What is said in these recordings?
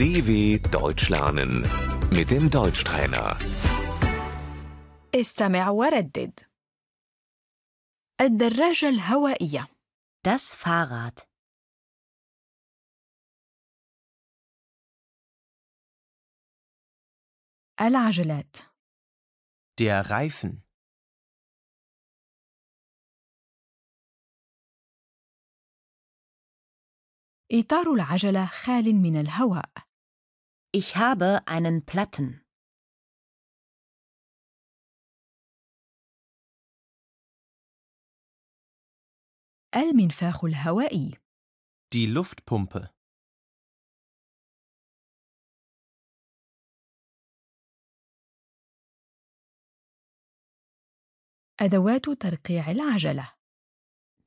DW Deutsch lernen mit dem Deutschtrainer. استمع وردد الدراجة الهوائية Das Fahrrad. العجلات Der Reifen. إطار العجلة خال من الهواء Ich habe einen Platten. المنفاخ الهوائي Die Luftpumpe. أدوات ترقيع العجلة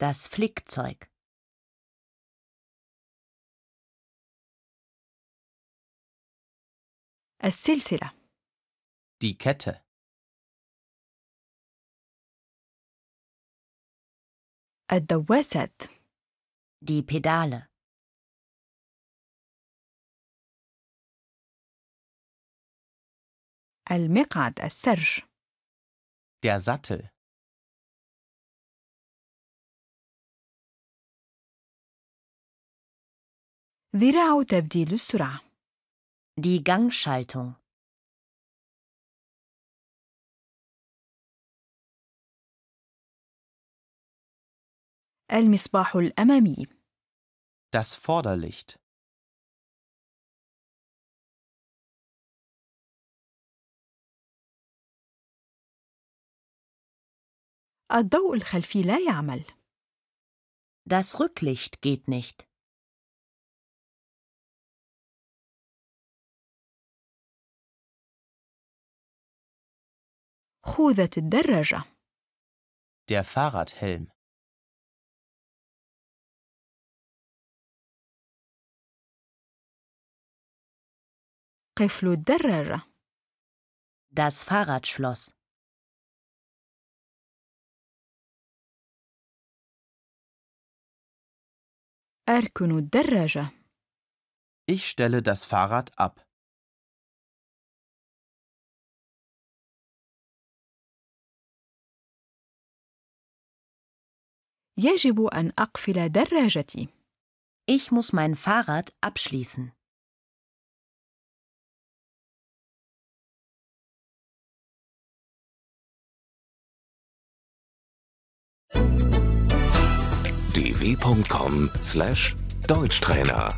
Das Flickzeug. السلسلة Die Kette. الدواسات Die Pedale. المقعد السرج Der Sattel. ذراع تبديل السرعة Die Gangschaltung. المصباح الأمامي Das Vorderlicht. الضوء الخلفي لا يعمل Das Rücklicht geht nicht. خوذة الدراجة Der Fahrradhelm. قفل الدراجة Das Fahrradschloss. أركن الدراجة Ich stelle das Fahrrad ab. يجب أن أقفل دراجتي Ich muss mein Fahrrad abschließen. dw.com/deutschtrainer